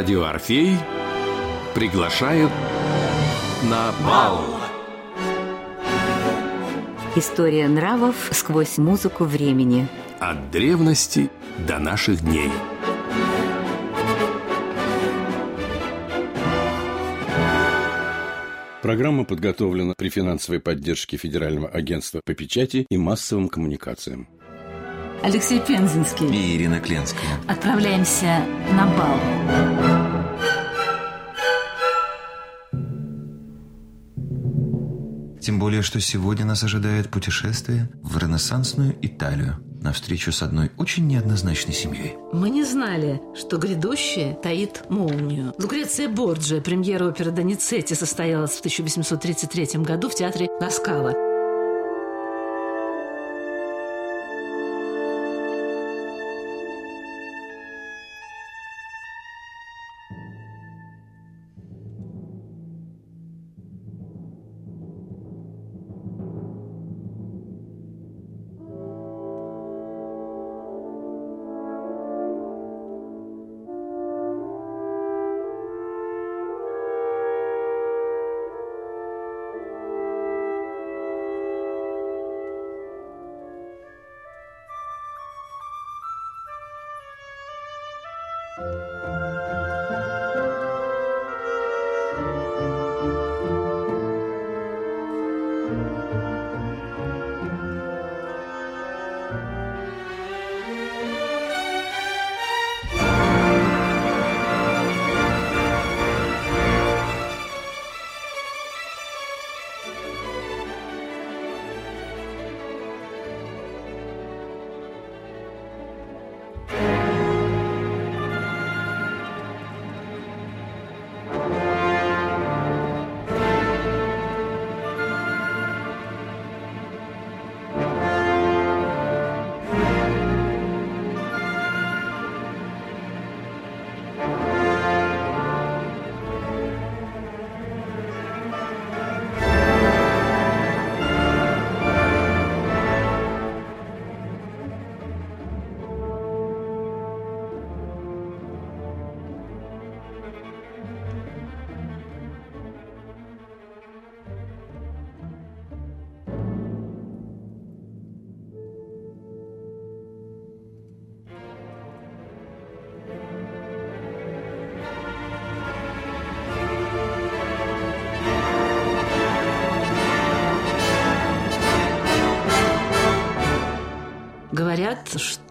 Радио Орфей приглашает на бал. История нравов сквозь музыку времени. От древности до наших дней. Программа подготовлена при финансовой поддержке Федерального агентства по печати и массовым коммуникациям. Алексей Пензенский. И Ирина Кленская. Отправляемся на бал. Тем более, что сегодня нас ожидает путешествие в ренессансную Италию на встречу с одной очень неоднозначной семьей. Мы не знали, что грядущее таит молнию. Лукреция Борджи, премьера оперы Доницетти, состоялась в 1833 году в театре Ласкала.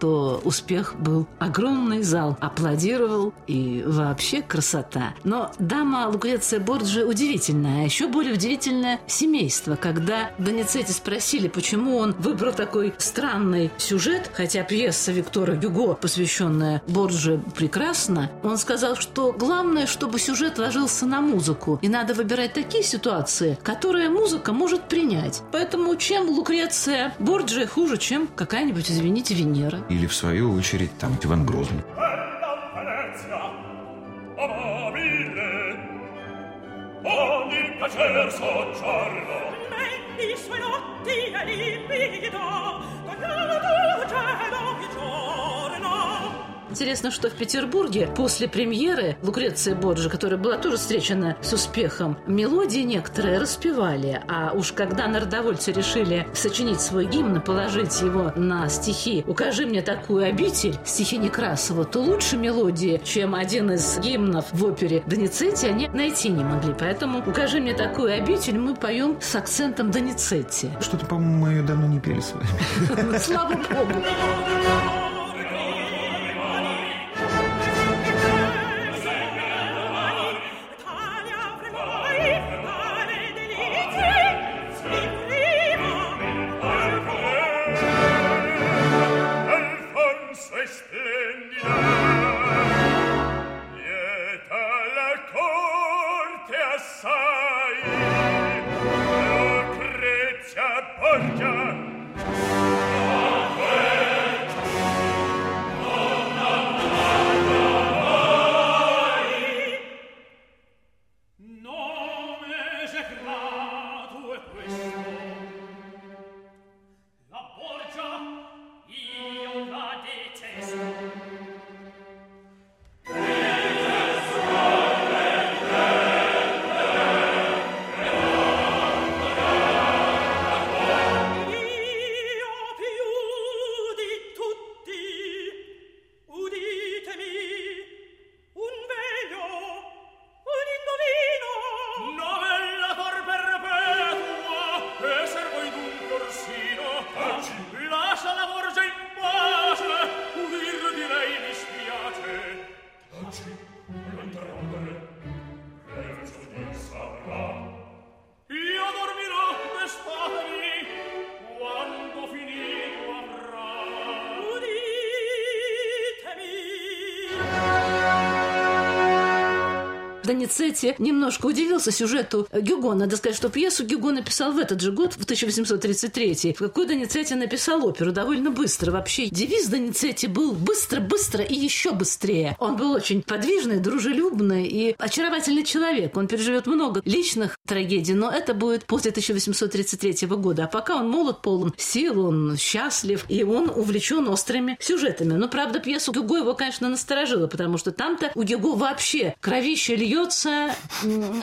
Говорят, успех был огромный зал, аплодировал и вообще красота. Но дама Лукреция Борджи удивительная, а еще более удивительное семейство. Когда Доницетти спросили, почему он выбрал такой странный сюжет, хотя пьеса Виктора Гюго, посвященная Борджи, прекрасна, он сказал, что главное, чтобы сюжет ложился на музыку, и надо выбирать такие ситуации, которые музыка может принять. Поэтому чем Лукреция Борджи хуже, чем какая-нибудь извините, Венера. Или, в свою очередь, там Иван Грозный. Ogni piacer soggiorno i suoi notti e libido Togliamo cielo di giorno Интересно, что в Петербурге после премьеры Лукреция Борджи, которая была тоже встречена с успехом, мелодии некоторые распевали. А уж когда народовольцы решили сочинить свой гимн, положить его на стихи «Укажи мне такую обитель» стихи Некрасова, то лучше мелодии, чем один из гимнов в опере Доницетти, они найти не могли. Поэтому «Укажи мне такую обитель» мы поем с акцентом Доницетти. Что-то, по-моему, мы ее давно не пели с вами. Слава Богу! Доницетти немножко удивился сюжету Гюго. Надо сказать, что пьесу Гюго написал в этот же год, в 1833. В какой Доницетти написал оперу довольно быстро. Вообще, девиз Доницетти был «быстро, быстро и еще быстрее». Он был очень подвижный, дружелюбный и очаровательный человек. Он переживет много личных трагедий, но это будет после 1833 года. А пока он молод, полон сил, он счастлив, и он увлечен острыми сюжетами. Но, правда, пьесу Гюго его, конечно, насторожила, потому что там-то у Гюго вообще кровище льется,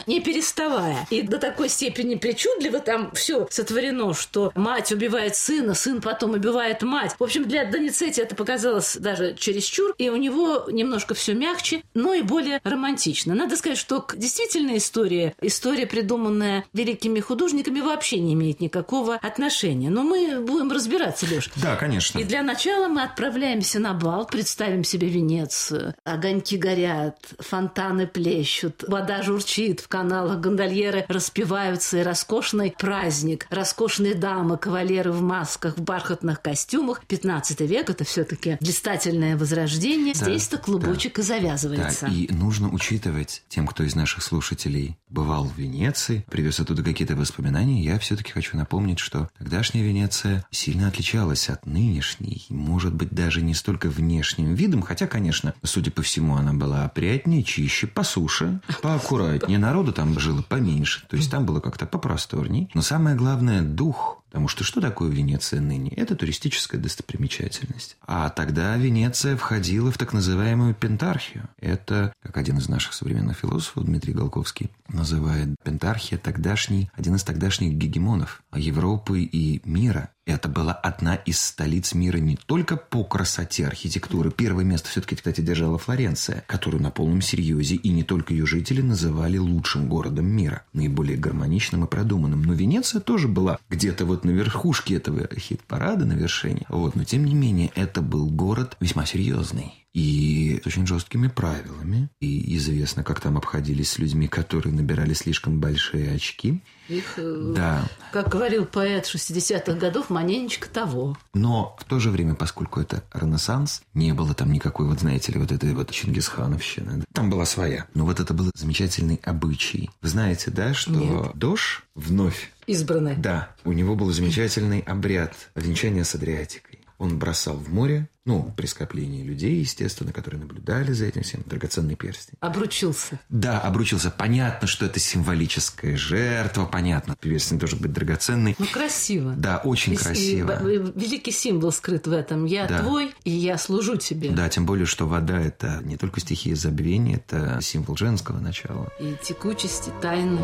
не переставая. И до такой степени причудливо там все сотворено, что мать убивает сына, сын потом убивает мать. В общем, для Доницетти это показалось даже чересчур, и у него немножко все мягче, но и более романтично. Надо сказать, что действительно история, история, придуманная великими художниками, вообще не имеет никакого отношения. Но мы будем разбираться, Леш. Да, конечно. И для начала мы отправляемся на бал, представим себе Венецию. Огоньки горят, фонтаны плещут, вода журчит, в каналах гондольеры распеваются, и роскошный праздник, роскошные дамы, кавалеры в масках, в бархатных костюмах. 15 век – это все таки блистательное возрождение. Да, Здесь-то клубочек да, и завязывается. Да, и нужно учитывать тем, кто из наших слушателей бывал в Венеции, привез оттуда какие-то воспоминания, я все-таки хочу напомнить, что тогдашняя Венеция сильно отличалась от нынешней, может быть, даже не столько внешним видом, хотя, конечно, судя по всему, она была опрятнее, чище, по суше, поаккуратнее, народу там жило поменьше, то есть там было как-то попросторней. Но самое главное – дух Потому что что такое Венеция ныне? Это туристическая достопримечательность. А тогда Венеция входила в так называемую пентархию. Это, как один из наших современных философов, Дмитрий Голковский, называет пентархия тогдашний, один из тогдашних гегемонов Европы и мира. Это была одна из столиц мира не только по красоте архитектуры. Первое место все-таки, кстати, держала Флоренция, которую на полном серьезе и не только ее жители называли лучшим городом мира, наиболее гармоничным и продуманным. Но Венеция тоже была где-то вот на верхушке этого хит-парада, на вершине. Вот. Но тем не менее, это был город весьма серьезный и с очень жесткими правилами. И известно, как там обходились с людьми, которые набирали слишком большие очки. Их, э, Да. как говорил поэт 60-х годов, маненечко того. Но в то же время, поскольку это Ренессанс, не было там никакой, вот знаете ли, вот этой вот Чингисхановщины. Там была своя. Но вот это был замечательный обычай. Вы знаете, да, что Нет. Дош вновь Избранный. Да, у него был замечательный обряд венчания с Адриатикой. Он бросал в море, ну, при скоплении людей, естественно, которые наблюдали за этим всем, драгоценный перстень. Обручился. Да, обручился. Понятно, что это символическая жертва, понятно. Перстень должен быть драгоценный. Ну, красиво. Да, очень И- и красиво. б- великий символ скрыт в этом. Я Да. твой, и я служу тебе. Да, тем более, что вода – это не только стихия забвения, это символ женского начала. И текучести, тайны.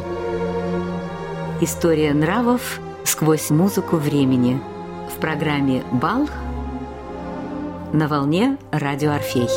История нравов сквозь музыку времени. В программе «Бал» на волне радио «Орфей».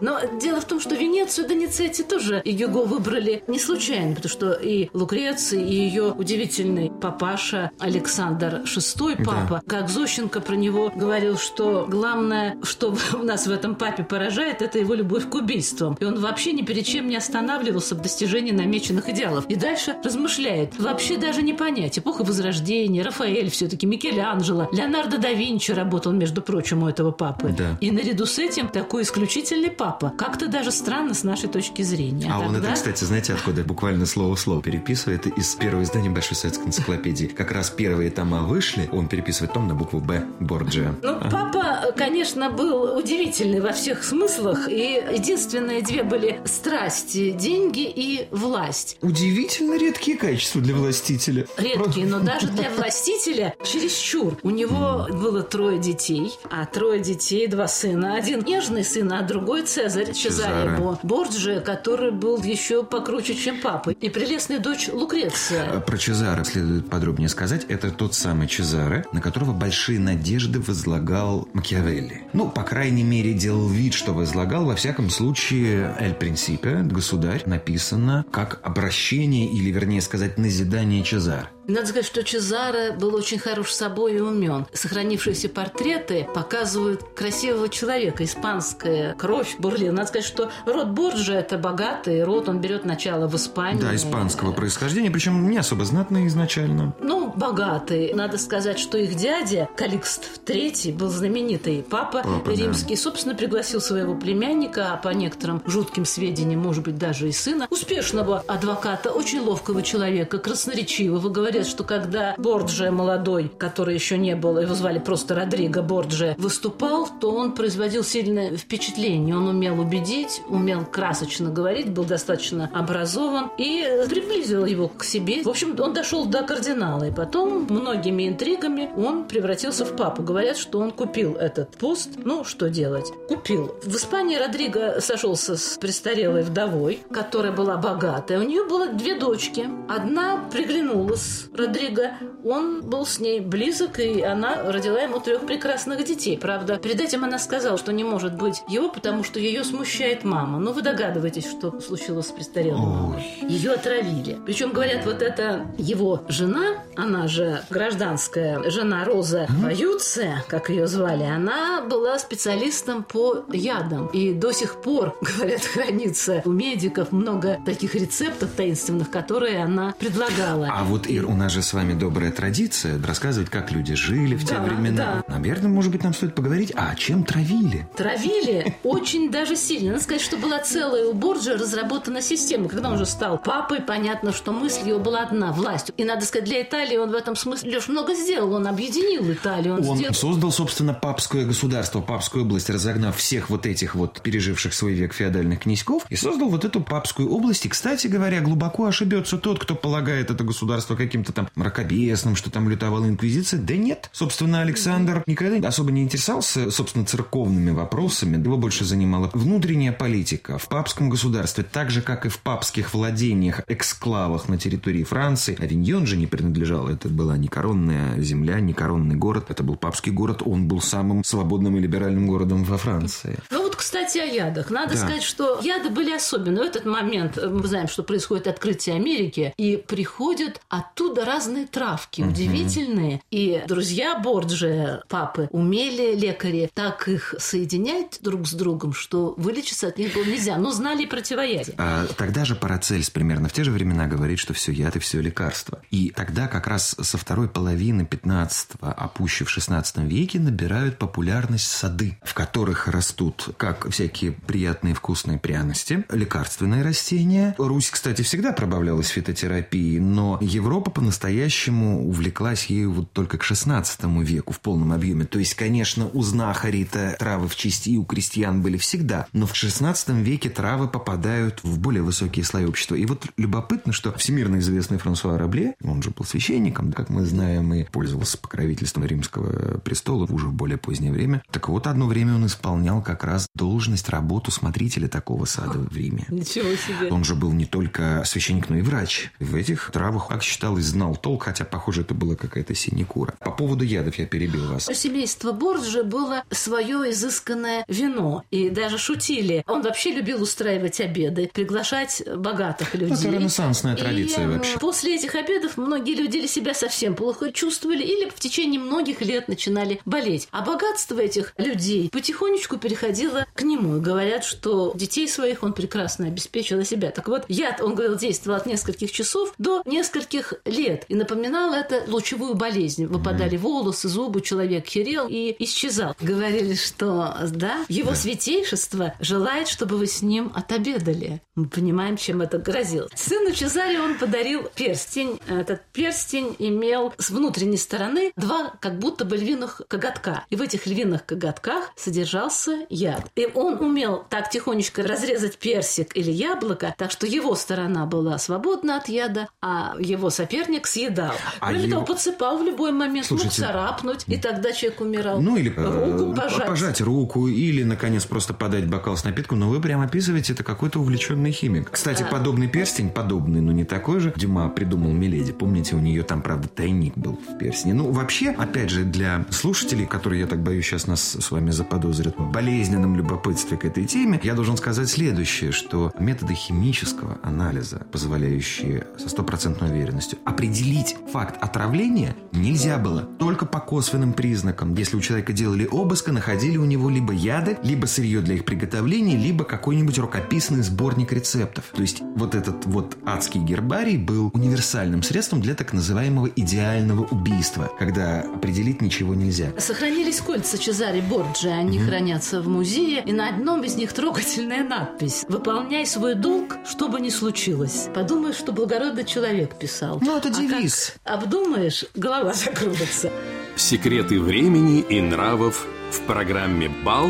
Но в том, что Венецию Доницетти тоже и Гюго выбрали не случайно, потому что и Лукреция, и ее удивительный папаша Александр VI, папа, как Зощенко про него говорил, что главное, что у нас в этом папе поражает, это его любовь к убийствам. И он вообще ни перед чем не останавливался в достижении намеченных идеалов. И дальше размышляет. Вообще даже не понять. Эпоха Возрождения, Рафаэль все-таки, Микеланджело, Леонардо да Винчи работал, между прочим, у этого папы. Да. И наряду с этим такой исключительный папа. Как-то даже странно с нашей точки зрения. А он Тогда- это, кстати, знаете, откуда буквально слово в слово переписывает из первого издания Большой советской энциклопедии. Как раз первые тома вышли, он переписывает том на букву «Б» Борджиа. Ну, папа, конечно, был удивительный во всех смыслах. И единственные две были страсти, деньги и власть. Удивительно редкие качества для властителя. Редкие, но даже для властителя чересчур. У него было трое детей, а трое детей, два сына. Один нежный сын, а другой Цезарь, Чезаре Чезаре. Бо- Борджиа, который был еще покруче, чем папа. И прелестная дочь Лукреция. Про Чезаре следует подробнее сказать. Это тот самый Чезаре, на которого большие надежды возлагал Макиавелли. Ну, по крайней мере, делал вид, что возлагал. Во всяком случае, «Эль Принципе», «Государь» написано как обращение, или, вернее сказать, назидание Чезаре. Надо сказать, что Чезаре был очень хорош собой и умен. Сохранившиеся портреты показывают красивого человека, испанская кровь бурлила. Надо сказать, что род Борджа – это богатый род, он берет начало в Испании. Да, испанского происхождения, причем не особо знатный изначально. Ну, богатый. Надо сказать, что их дядя Каликст III был знаменитый папа, Папа, да. римский. Собственно, пригласил своего племянника, а по некоторым жутким сведениям, может быть, даже и сына, успешного адвоката, очень ловкого человека, красноречивого. Говорят, что когда Борджия молодой, который еще не был, его звали просто Родриго Борджия, выступал, то он производил сильное впечатление. Он умел убедить, умел красочно говорить, был достаточно образован и приблизил его к себе. В общем, он дошел до кардинала, и потом многими интригами он превратился в папу. Говорят, что он купил этот пост. Ну, что делать? Купил. В Испании Родриго сошелся с престарелой вдовой, которая была богатая. У нее было две дочки. Одна приглянулась Родриго. Он был с ней близок, и она родила ему трех прекрасных детей. Правда, перед этим она сказала, что не может быть его, потому что ее смущает мама. Ну, вы догадываетесь, что случилось с престарелой мамой. Ее отравили. Причем, говорят, вот эта его жена, она же гражданская жена Роза Ваюция, как ее звали, она была специалистом по ядам. И до сих пор, говорят, хранится у медиков много таких рецептов таинственных, которые она предлагала. А вот, Ир, у нас же с вами добрая традиция рассказывать, как люди жили в те Да, времена. Наверное, может быть, нам стоит поговорить, а чем травили? Травили очень даже сильно. Надо сказать, что была целая у Борджа разработана система. Когда он уже стал папой, понятно, что мысль его была одна – власть. И надо сказать, для Италии он в этом смысле, Леш, много сделал. Он объединил Италию. Он, Он сделал... создал, собственно, папское государство, папскую область, разогнав всех вот этих вот переживших свой век феодальных князьков, и создал вот эту папскую область. И, кстати говоря, глубоко ошибется тот, кто полагает это государство каким-то там мракобесным, что там лютовала инквизиция. Да нет. Собственно, Александр никогда особо не интересовался, собственно, церковными вопросами. Его больше занимала внутренняя политика в папском государстве, так же, как и в папских владениях, эксклавах на территории Франции. Авиньон же не принадлежал. Это была не коронная земля, не коронный город. Это был папский город. Он был самым свободным и либеральным городом во Франции. Ну вот, кстати, о ядах. Надо Да. сказать, что яды были особенные. В этот момент э, мы знаем, что происходит открытие Америки, и приходят оттуда разные травки, удивительные. И друзья Борджи, папы, умели лекари так их соединять друг с другом, что вылечиться от них было нельзя. Но знали и противоядие. А тогда же Парацельс примерно в те же времена говорит, что все яд и все лекарство. И тогда как раз со второй половины 15-го, а пуще в 16 веке, набирают популярность сады, в которых растут как всякие приятные вкусные пряности, лекарственные растения. Русь, кстати, всегда пробавлялась фитотерапией, но Европа по-настоящему увлеклась ею вот только к 16 веку в полном объеме. То есть, конечно, у знахарей-то травы в чести и у крестьян были всегда, но в 16 веке травы попадают в более высокие слои общества. И вот любопытно, что всемирно известный Франсуа Рабле, он же был священником, как мы знаем, и пользовался покровительством римского престола уже в более позднее время. Так вот, одно время он исполнял как раз должность, работу смотрителя такого сада в Риме. Ничего себе. Он же был не только священник, но и врач. В этих травах, как считалось, знал толк, хотя, похоже, это была какая-то синекура. По поводу ядов я перебил вас. У семейства Борджи было свое изысканное вино. И даже шутили. Он вообще любил устраивать обеды, приглашать богатых людей. Это ренессансная традиция И, вообще. После этих обедов многие люди себя совсем плохо чувствовали или в течение многих лет начинали болеть. А богатство этих людей потихонечку переходило к нему. И говорят, что детей своих он прекрасно обеспечил и себя. Так вот, яд, он говорил, действовал от нескольких часов до нескольких лет. И напоминал это лучевую болезнь. Выпадали волосы, зубы, человек херел и исчезал. Говорили, что да, его святейшество желает, чтобы вы с ним отобедали. Мы понимаем, чем это грозило. Сыну Чезаре он подарил перстень. Этот перстень имел с внутренней стороны два как будто бы львиных коготка. И в этих львиных коготках содержался яд. И он умел так тихонечко разрезать персик или яблоко, так что его сторона была свободна от яда, а его соперник съедал. А Кроме его- того, подсыпал в любой момент, мог Слушайте, царапнуть, и тогда человек умирал. Ну, или э, руку пожать. руку, или, наконец, просто подать бокал с напитком. Но вы прям описываете, это какой-то увлеченный химик. Кстати, подобный перстень, подобный, но не такой же, Дюма придумал Миледи. Помните, у нее там, правда, тайник был в перстне. Ну, вообще, опять же, для слушателей, которые, я так боюсь, сейчас нас с вами заподозрят в болезненном любопытстве к этой теме, я должен сказать следующее, что методы химического анализа, позволяющие со стопроцентной уверенностью определить факт отравления, нельзя было только по косвенным признакам. Если у человека делали обыск, находили у него либо яды, либо сырье для их приготовления, либо какой-нибудь рукописный сборник рецептов. То есть вот этот вот адский гербарий был универсальным средством для так называемого идеального убийства, когда определить ничего нельзя. Сохранились кольца Чезаре Борджи, они mm-hmm. хранятся в музее, и на одном из них трогательная надпись «Выполняй свой долг, что бы ни случилось». Подумаешь, что благородный человек писал. Ну, это девиз. А как обдумаешь, голова закружится. Секреты времени и нравов в программе «Бал»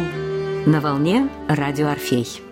на волне радио «Орфей».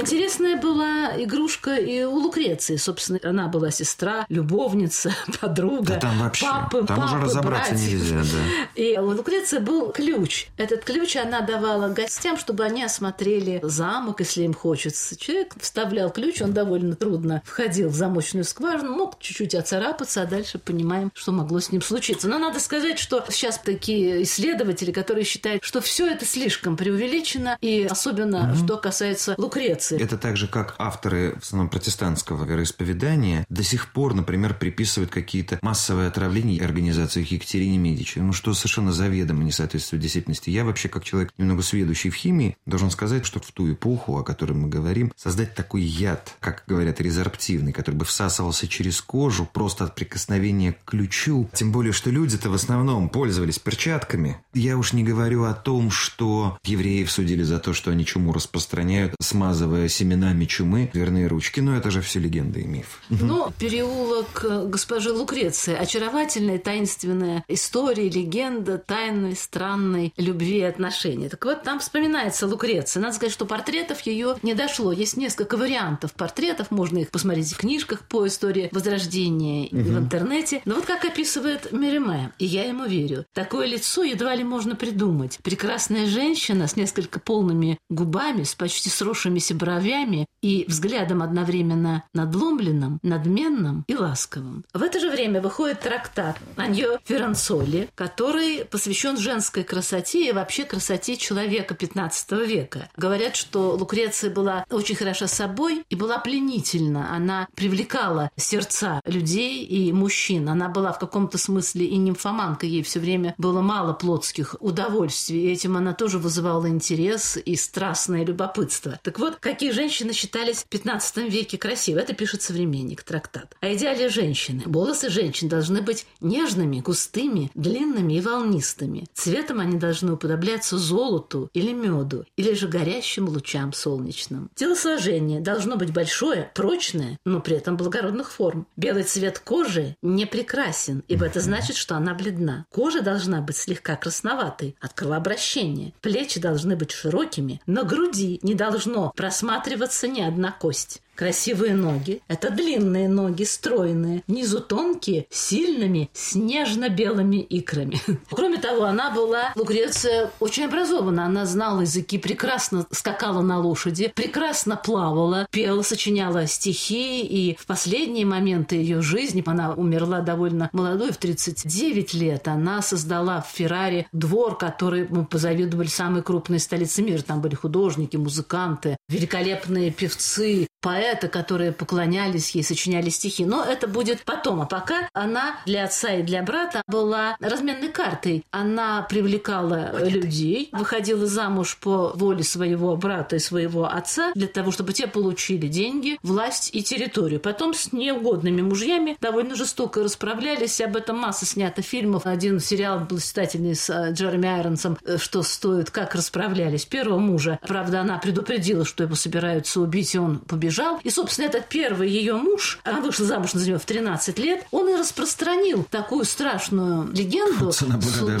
Интересная была игрушка и у Лукреции. Собственно, она была сестра, любовница, подруга. Да там вообще, папы, там папы, уже разобраться братьев. нельзя, да. И у Лукреции был ключ. Этот ключ она давала гостям, чтобы они осмотрели замок, если им хочется. Человек вставлял ключ, он довольно трудно входил в замочную скважину, мог чуть-чуть оцарапаться, а дальше понимаем, что могло с ним случиться. Но надо сказать, что сейчас такие исследователи, которые считают, что все это слишком преувеличено, и особенно, угу. что касается Лукреции это так же, как авторы в основном протестантского вероисповедания до сих пор, например, приписывают какие-то массовые отравления организации Екатерине Медичи, ну что совершенно заведомо не соответствует действительности. Я вообще, как человек немного сведущий в химии, должен сказать, что в ту эпоху, о которой мы говорим, создать такой яд, как говорят, резорптивный, который бы всасывался через кожу просто от прикосновения к ключу, тем более, что люди-то в основном пользовались перчатками. Я уж не говорю о том, что евреев судили за то, что они чуму распространяют, смазывая семенами чумы дверные ручки. Но это же все легенда и миф. Ну, переулок госпожи Лукреции. Очаровательная, таинственная история, легенда тайной, странной любви и отношений. Так вот, там вспоминается Лукреция. Надо сказать, что портретов ее не дошло. Есть несколько вариантов портретов. Можно их посмотреть в книжках по истории Возрождения угу. в интернете. Но вот как описывает Мериме, и я ему верю. Такое лицо едва ли можно придумать. Прекрасная женщина с несколько полными губами, с почти сросшимися бровями, бровями и взглядом одновременно надломленным, надменным и ласковым. В это же время выходит трактат Аньо Ферранцоли, который посвящен женской красоте и вообще красоте человека 15 века. Говорят, что Лукреция была очень хороша собой и была пленительна. Она привлекала сердца людей и мужчин. Она была в каком-то смысле и нимфоманкой. Ей все время было мало плотских удовольствий. И этим она тоже вызывала интерес и страстное любопытство. Так вот, как Какие женщины считались в 15 веке красивыми? Это пишет современник, трактат. О идеале женщины. Волосы женщин должны быть нежными, густыми, длинными и волнистыми. Цветом они должны уподобляться золоту или меду, или же горящим лучам солнечным. Телосложение должно быть большое, прочное, но при этом благородных форм. Белый цвет кожи не прекрасен, ибо это значит, что она бледна. Кожа должна быть слегка красноватой от кровообращения. Плечи должны быть широкими, но груди не должно просматриваться просматриваться ни одна кость. Красивые ноги – это длинные ноги, стройные, внизу тонкие, сильными, снежно-белыми икрами. того, она была, Лукреция, очень образована. Она знала языки, прекрасно скакала на лошади, прекрасно плавала, пела, сочиняла стихи, и в последние моменты ее жизни, она умерла довольно молодой, в 39 лет, она создала в Феррари двор, который мы позавидовали самой крупной столице мира. Там были художники, музыканты, великолепные певцы, поэты, которые поклонялись ей, сочиняли стихи. Но это будет потом. А пока она для отца и для брата была разменной картой. Она привлекала Понятно. людей, выходила замуж по воле своего брата и своего отца для того, чтобы те получили деньги, власть и территорию. Потом с неугодными мужьями довольно жестоко расправлялись. Об этом масса снято фильмов. Один сериал блистательный с э, Джереми Айронсом, э, что стоит, как расправлялись. Первого мужа, правда, она предупредила, что его собираются убить, и он победил убежал. И, собственно, этот первый ее муж, она вышла замуж за него в 13 лет, он и распространил такую страшную легенду,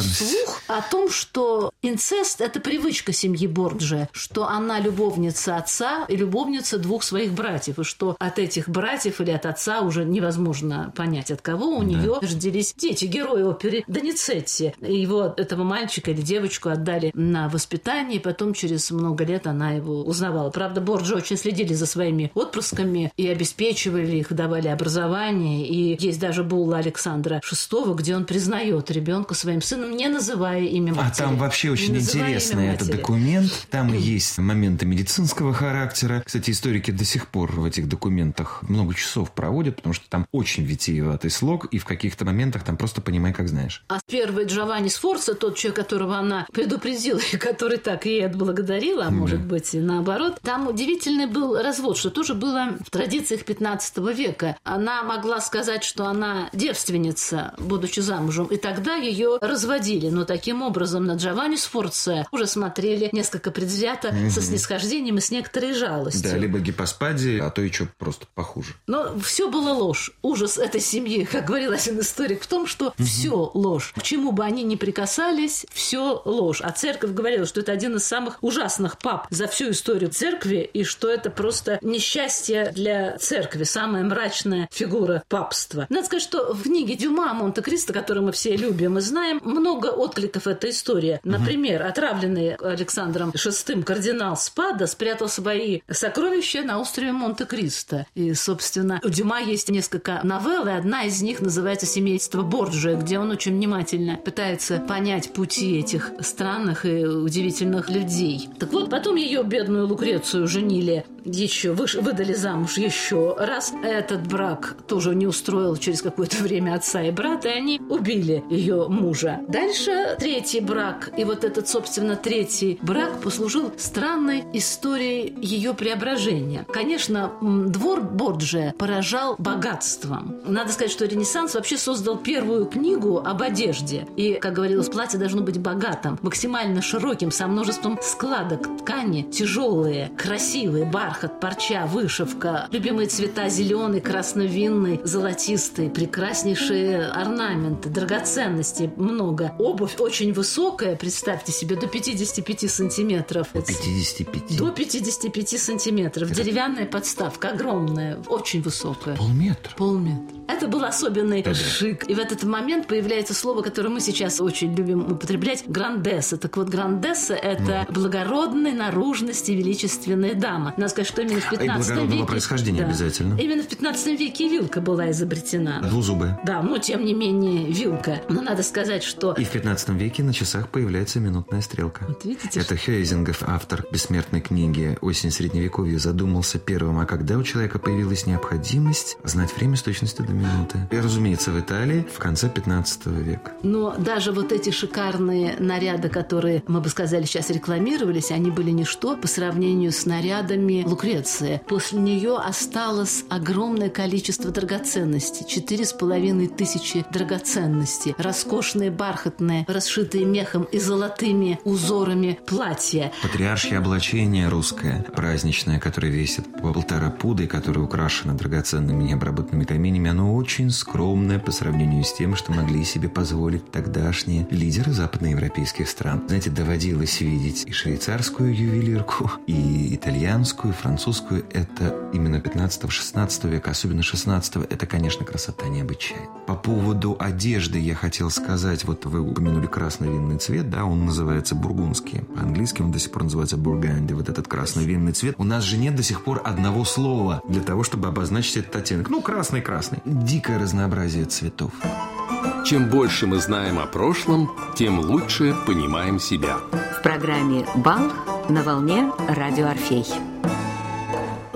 слух о том, что инцест – это привычка семьи Борджи, что она любовница отца и любовница двух своих братьев, и что от этих братьев или от отца уже невозможно понять, от кого у да. нее родились дети, герои оперы Доницетти. Его, этого мальчика или девочку отдали на воспитание, и потом через много лет она его узнавала. Правда, Борджи очень следили за своими своими отпрысками и обеспечивали их, давали образование. И есть даже булла Александра VI, где он признает ребенка своим сыном, не называя имя матери. А там вообще очень интересный этот документ. Там есть моменты медицинского характера. Кстати, историки до сих пор в этих документах много часов проводят, потому что там очень витиеватый слог, и в каких-то моментах там просто понимай, как знаешь. А первый Джованни Сфорца, тот человек, которого она предупредила, и который так ей отблагодарила, а может быть и наоборот, там удивительный был развод, что тоже было в традициях 15 века. Она могла сказать, что она девственница, будучи замужем, и тогда ее разводили. Но таким образом на Джованни Сфорца уже смотрели несколько предвзято, угу. со снисхождением и с некоторой жалостью. Да, либо гипоспадия, а то что просто похуже. Но все было ложь. Ужас этой семьи, как говорил один историк, в том, что угу. все ложь. К чему бы они ни прикасались, все ложь. А церковь говорила, что это один из самых ужасных пап за всю историю церкви, и что это просто несчастье для церкви, самая мрачная фигура папства. Надо сказать, что в книге Дюма «Монте-Кристо», которую мы все любим и знаем, много откликов этой истории. Например, отравленный Александром VI кардинал Спада спрятал свои сокровища на острове Монте-Кристо. И, собственно, у Дюма есть несколько новелл, и одна из них называется «Семейство Борджия», где он очень внимательно пытается понять пути этих странных и удивительных людей. Так вот, потом ее бедную Лукрецию женили еще выдали замуж еще раз. Этот брак тоже не устроил через какое-то время отца и брата, и они убили ее мужа. Дальше третий брак. И вот этот, собственно, третий брак послужил странной историей ее преображения. Конечно, двор Борджия поражал богатством. Надо сказать, что Ренессанс вообще создал первую книгу об одежде. И, как говорилось, платье должно быть богатым, максимально широким, со множеством складок ткани, тяжелые, красивые, бархат, парча, вышивка, любимые цвета зеленый, красновинный, золотистый, прекраснейшие орнаменты, драгоценности много. Обувь очень высокая, представьте себе, до 55 сантиметров. До 55? До 55 сантиметров. Это... Деревянная подставка огромная, очень высокая. Полметра? Полметра. Это был особенный Это шик. И в этот момент появляется слово, которое мы сейчас очень любим употреблять – грандесса. Так вот, грандесса – это mm. благородной наружности величественная дама. Надо сказать, что именно в 15 а веке... происхождения да, обязательно. Именно в 15 веке вилка была изобретена. Двузубая. Да, но тем не менее вилка. Но надо сказать, что... И в 15 веке на часах появляется минутная стрелка. Вот видите? Это что... Хейзингов, автор бессмертной книги «Осень средневековья», задумался первым, а когда у человека появилась необходимость знать время с точностью до минуты. И, разумеется, в Италии в конце 15 века. Но даже вот эти шикарные наряды, которые, мы бы сказали, сейчас рекламировались, они были ничто по сравнению с нарядами Лукреции. После нее осталось огромное количество драгоценностей. Четыре с половиной тысячи драгоценностей. Роскошные, бархатные, расшитые мехом и золотыми узорами платья. Патриаршье облачение русское, праздничное, которое весит по полтора пуда и которое украшено драгоценными необработанными каменями, оно очень скромное по сравнению с тем, что могли себе позволить тогдашние лидеры западноевропейских стран. Знаете, доводилось видеть и швейцарскую ювелирку, и итальянскую, и французскую. Это именно 15-16 века, особенно 16 это, конечно, красота необычайная. По поводу одежды я хотел сказать, вот вы упомянули красный винный цвет, да, он называется бургундский. По-английски он до сих пор называется бурганди, вот этот красный винный цвет. У нас же нет до сих пор одного слова для того, чтобы обозначить этот оттенок. Ну, красный-красный. Дикое разнообразие цветов. Чем больше мы знаем о прошлом, тем лучше понимаем себя. В программе «Бал» на волне «Радио Орфей».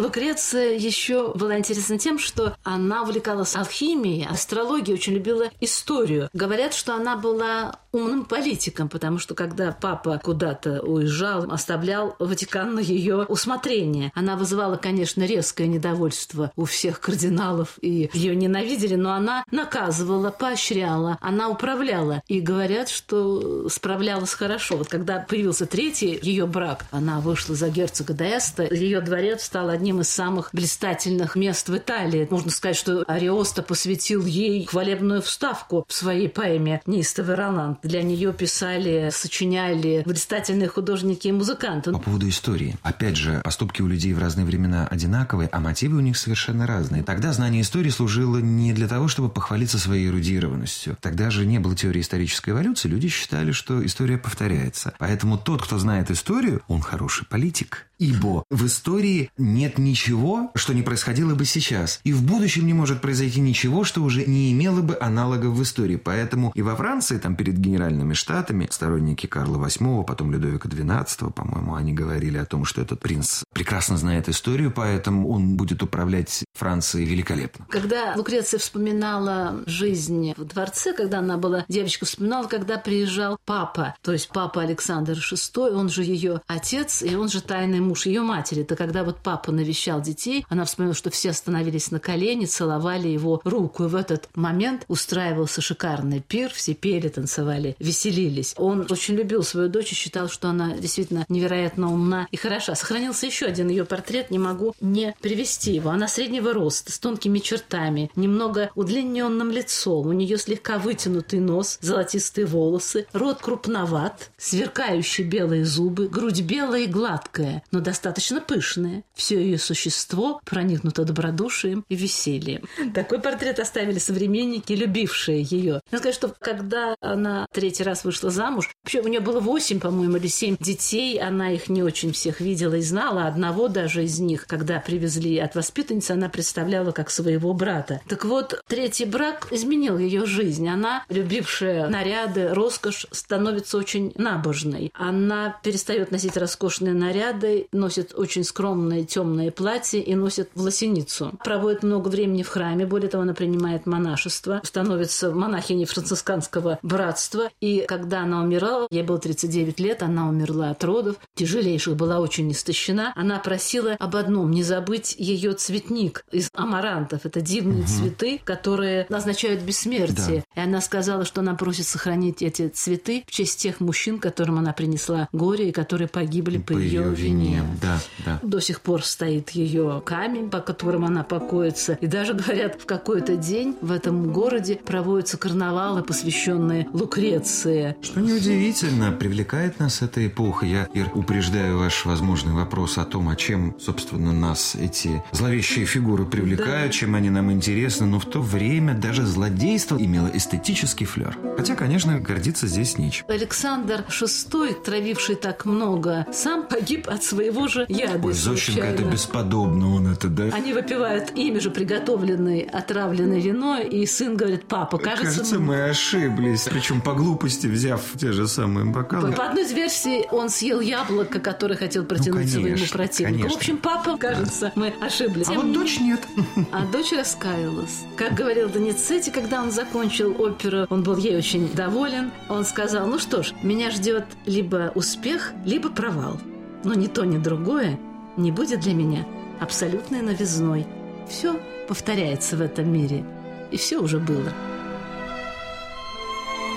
Лукреция еще была интересна тем, что она увлекалась алхимией, астрологией, очень любила историю. Говорят, что она была умным политиком, потому что когда папа куда-то уезжал, оставлял Ватикан на ее усмотрение. Она вызывала, конечно, резкое недовольство у всех кардиналов, и ее ненавидели, но она наказывала, поощряла, она управляла. И говорят, что справлялась хорошо. Вот когда появился третий ее брак, она вышла за герцога Деста, ее дворец стал одним из самых блистательных мест в Италии. Можно сказать, что Ариоста посвятил ей хвалебную вставку в своей поэме «Неистовый Роланд». Для нее писали, сочиняли блистательные художники и музыканты. По поводу истории. Опять же, поступки у людей в разные времена одинаковые, а мотивы у них совершенно разные. Тогда знание истории служило не для того, чтобы похвалиться своей эрудированностью. Тогда же не было теории исторической эволюции, люди считали, что история повторяется. Поэтому тот, кто знает историю, он хороший политик. Ибо в истории нет ничего, что не происходило бы сейчас. И в будущем не может произойти ничего, что уже не имело бы аналогов в истории. Поэтому и во Франции, там перед генеральными штатами, сторонники Карла VIII, потом Людовика XII, по-моему, они говорили о том, что этот принц прекрасно знает историю, поэтому он будет управлять Францией великолепно. Когда Лукреция вспоминала жизнь в дворце, когда она была девочкой, вспоминала, когда приезжал папа, то есть папа Александр VI, он же ее отец, и он же тайный муж ее матери. Это когда вот папа навещал детей, она вспомнила, что все остановились на колени, целовали его руку, и в этот момент устраивался шикарный пир, все пели, танцевали, веселились. Он очень любил свою дочь и считал, что она действительно невероятно умна и хороша. Сохранился еще один ее портрет, не могу не привести его. Она среднего роста, с тонкими чертами, немного удлиненным лицом, у нее слегка вытянутый нос, золотистые волосы, рот крупноват, сверкающие белые зубы, грудь белая и гладкая, но достаточно пышная. Все ее существо проникнуто добродушием и весельем. Такой портрет оставили современники, любившие ее. Я скажу, что когда она третий раз вышла замуж, вообще у нее было восемь, по-моему, или семь детей, она их не очень всех видела и знала. Одного даже из них, когда привезли от воспитанницы, она представляла как своего брата. Так вот, третий брак изменил ее жизнь. Она, любившая наряды, роскошь, становится очень набожной. Она перестает носить роскошные наряды, носит очень скромные темные платья и носит власеницу. Проводит много времени в храме, более того, она принимает монашество, становится монахиней францисканского братства. И когда она умирала, ей было 39 лет, она умерла от родов, тяжелейших, была очень истощена. Она просила об одном, не забыть ее цветник из амарантов. Это дивные угу. цветы, которые означают бессмертие. Да. И она сказала, что она просит сохранить эти цветы в честь тех мужчин, которым она принесла горе и которые погибли по, по ее, ее вине. Да, да. До сих пор стоит ее камень, по которому она покоится. И даже говорят, в какой-то день в этом городе проводятся карнавалы, посвященные Лукреции. Что неудивительно, привлекает нас эта эпоха. Я, Ир, упреждаю ваш возможный вопрос о том, о чем, собственно, нас эти зловещие фигуры привлекают, да. чем они нам интересны. Но в то время даже злодейство имело эстетический флер. Хотя, конечно, гордиться здесь нечем. Александр VI, травивший так много, сам погиб от своего же яда. Ой, Зощенко, это бесподобно он это, да? Они выпивают ими же приготовленное отравленное вино, и сын говорит, папа, кажется... Кажется, мы, ошиблись. Причем по глупости, взяв те же самые бокалы. По, одной из версий, он съел яблоко, которое хотел протянуть ну, конечно, своему противнику. Конечно. В общем, папа, кажется, мы ошиблись. А вот дочь нет. А дочь раскаялась. Как говорил Доницетти, когда он закончил оперу, он был ей очень доволен. Он сказал, ну что ж, меня ждет либо успех, либо провал. Но ни то, ни другое не будет для меня абсолютной новизной. Все повторяется в этом мире, и все уже было.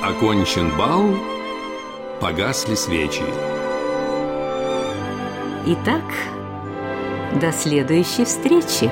Окончен бал, погасли свечи. Итак, до следующей встречи.